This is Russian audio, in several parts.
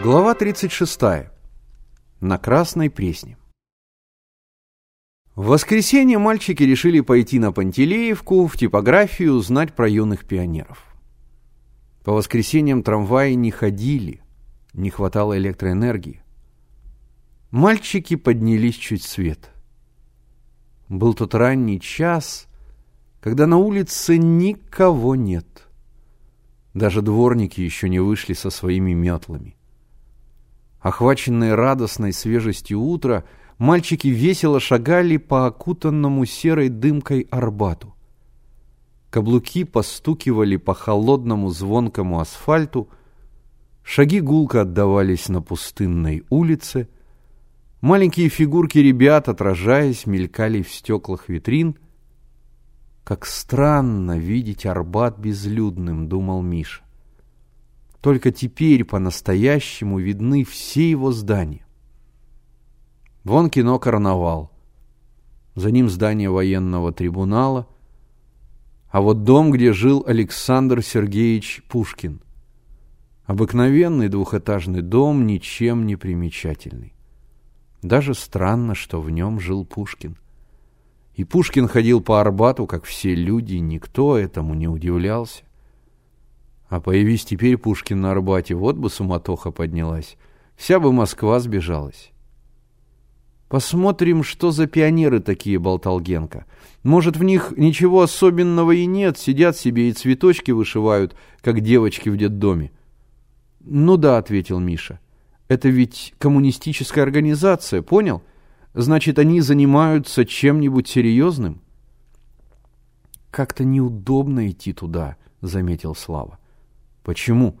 Глава 36. На Красной Пресне. В воскресенье мальчики решили пойти на Пантелеевку в типографию узнать про юных пионеров. По воскресеньям трамваи не ходили, не хватало электроэнергии. Мальчики поднялись чуть свет. Был тот ранний час, когда на улице никого нет. Даже дворники еще не вышли со своими метлами. Охваченные радостной свежестью утра, мальчики весело шагали по окутанному серой дымкой Арбату. Каблуки постукивали по холодному звонкому асфальту, шаги гулко отдавались на пустынной улице, маленькие фигурки ребят, отражаясь, мелькали в стеклах витрин. «Как странно видеть Арбат безлюдным», — думал Миша. Только теперь по-настоящему видны все его здания. Вон кино «Карнавал». За ним здание военного трибунала. А вот дом, где жил Александр Сергеевич Пушкин. Обыкновенный двухэтажный дом, ничем не примечательный. Даже странно, что в нем жил Пушкин. И Пушкин ходил по Арбату, как все люди, никто этому не удивлялся. А появись теперь Пушкин на Арбате, вот бы суматоха поднялась. Вся бы Москва сбежалась. «Посмотрим, что за пионеры такие», — болтал Генка. «Может, в них ничего особенного и нет, сидят себе и цветочки вышивают, как девочки в детдоме». «Ну да», — ответил Миша. «Это ведь коммунистическая организация, понял? Значит, они занимаются чем-нибудь серьезным?» «Как-то неудобно идти туда», — заметил Слава. Почему?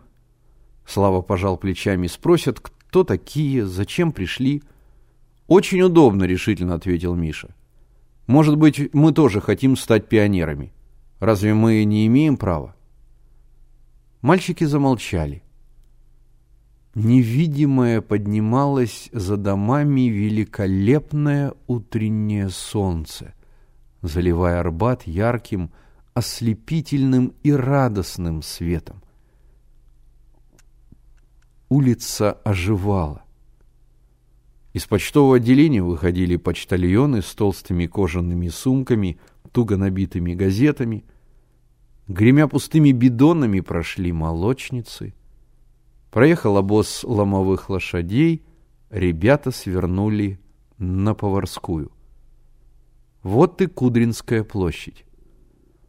Слава пожал плечами. Спросят, кто такие, зачем пришли? Очень удобно, решительно ответил Миша. Может быть, мы тоже хотим стать пионерами. Разве мы не имеем права? Мальчики замолчали. Невидимое поднималось за домами великолепное утреннее солнце, заливая Арбат ярким, ослепительным и радостным светом улица оживала. Из почтового отделения выходили почтальоны с толстыми кожаными сумками, туго набитыми газетами. Гремя пустыми бидонами прошли молочницы. Проехал обоз ломовых лошадей, ребята свернули на Поварскую. Вот и Кудринская площадь.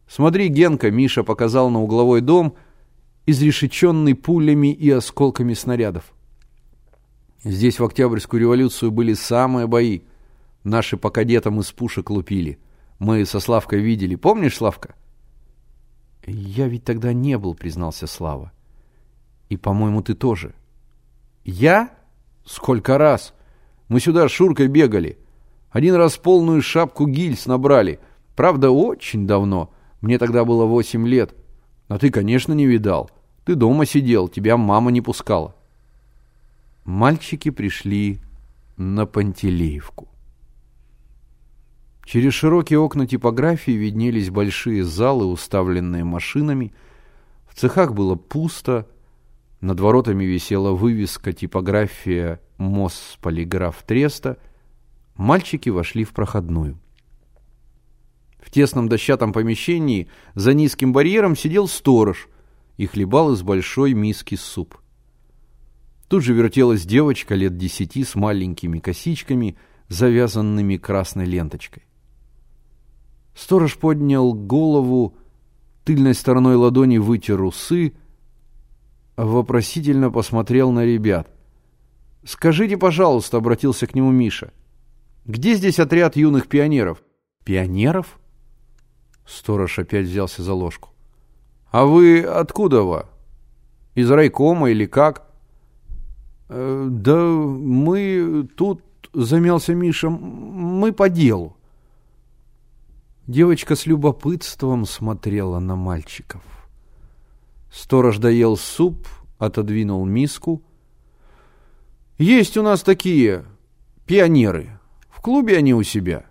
Смотри, Генка, Миша показал на угловой дом — изрешеченный пулями и осколками снарядов. Здесь в Октябрьскую революцию были самые бои. Наши по кадетам из пушек лупили. Мы со Славкой видели. Помнишь, Славка? Я ведь тогда не был, признался Слава. И, по-моему, ты тоже. Я? Сколько раз? Мы сюда с Шуркой бегали. Один раз полную шапку гильз набрали. Правда, очень давно. Мне тогда было восемь лет. А ты, конечно, не видал. Ты дома сидел, тебя мама не пускала. Мальчики пришли на Пантелеевку. Через широкие окна типографии виднелись большие залы, уставленные машинами. В цехах было пусто. Над воротами висела вывеска типография «Мосполиграф Треста». Мальчики вошли в проходную. В тесном дощатом помещении за низким барьером сидел сторож и хлебал из большой миски суп. Тут же вертелась девочка лет десяти с маленькими косичками, завязанными красной ленточкой. Сторож поднял голову, тыльной стороной ладони вытер усы, вопросительно посмотрел на ребят. «Скажите, пожалуйста», — обратился к нему Миша, — «где здесь отряд юных пионеров?» «Пионеров?» Сторож опять взялся за ложку. «А вы откуда вы? Из райкома или как?» э, «Да мы тут...» — замялся Миша. «Мы по делу». Девочка с любопытством смотрела на мальчиков. Сторож доел суп, отодвинул миску. «Есть у нас такие пионеры. В клубе они у себя».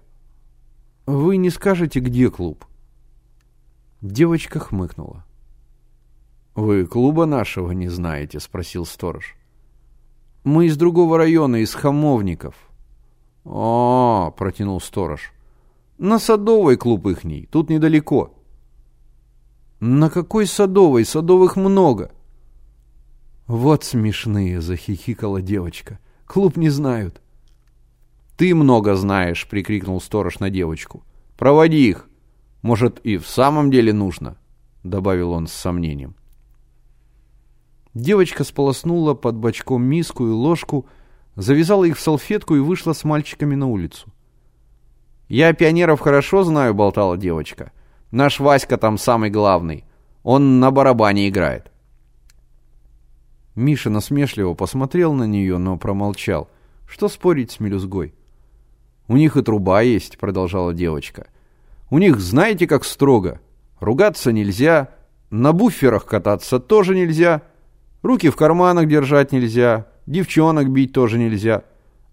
«Вы не скажете, где клуб?» Девочка хмыкнула. «Вы клуба нашего не знаете?» — спросил сторож. Мы из другого района, из Хамовников. О, протянул сторож. На Садовой клуб ихний, тут недалеко. На какой Садовой? Садовых много. Вот смешные, захихикала девочка. Клуб не знают. Ты много знаешь, прикрикнул сторож на девочку. Проводи их. Может, и в самом деле нужно, добавил он с сомнением. Девочка сполоснула под бочком миску и ложку, завязала их в салфетку и вышла с мальчиками на улицу. «Я пионеров хорошо знаю», — болтала девочка. «Наш Васька там самый главный. Он на барабане играет». Миша насмешливо посмотрел на нее, но промолчал. Что спорить с мелюзгой? «У них и труба есть», — продолжала девочка. «У них знаете, как строго? Ругаться нельзя, на буферах кататься тоже нельзя, руки в карманах держать нельзя, девчонок бить тоже нельзя,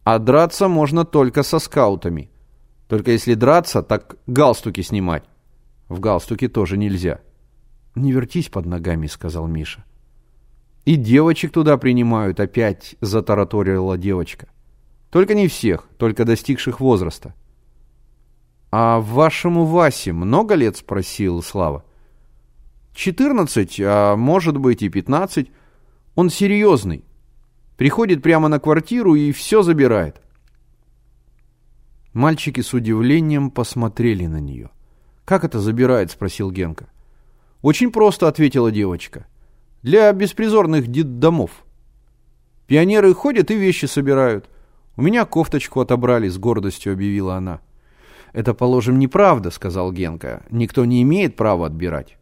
а драться можно только со скаутами. Только если драться, так галстуки снимать. В галстуке тоже нельзя». «Не вертись под ногами», — сказал Миша. «И девочек туда принимают опять», — затараторила девочка. Только не всех, только достигших возраста. «А вашему Васе много лет?» — спросил Слава. «Четырнадцать, а может быть и пятнадцать. Он серьезный. Приходит прямо на квартиру и все забирает». Мальчики с удивлением посмотрели на нее. «Как это забирает?» — спросил Генка. «Очень просто», — ответила девочка. «Для беспризорных детдомов. Пионеры ходят и вещи собирают. «У меня кофточку отобрали», — с гордостью объявила она. «Это, положим, неправда», — сказал Генка. «Никто не имеет права отбирать».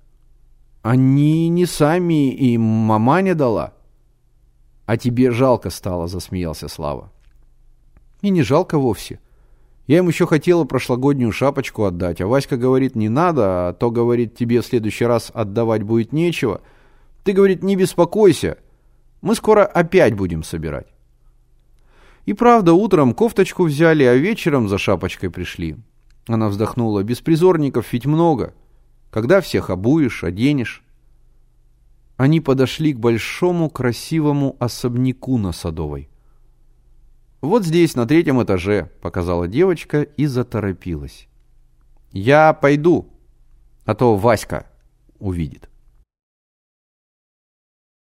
«Они не сами, и маманя дала». «А тебе жалко стало», — засмеялся Слава. «И не жалко вовсе. Я им еще хотела прошлогоднюю шапочку отдать, а Васька говорит, не надо, а то, говорит, тебе в следующий раз отдавать будет нечего. Ты, говорит, не беспокойся, мы скоро опять будем собирать». И правда, утром кофточку взяли, а вечером за шапочкой пришли. Она вздохнула. Беспризорников ведь много. Когда всех обуешь, оденешь? Они подошли к большому красивому особняку на Садовой. «Вот здесь, на третьем этаже», — показала девочка и заторопилась. «Я пойду, а то Васька увидит».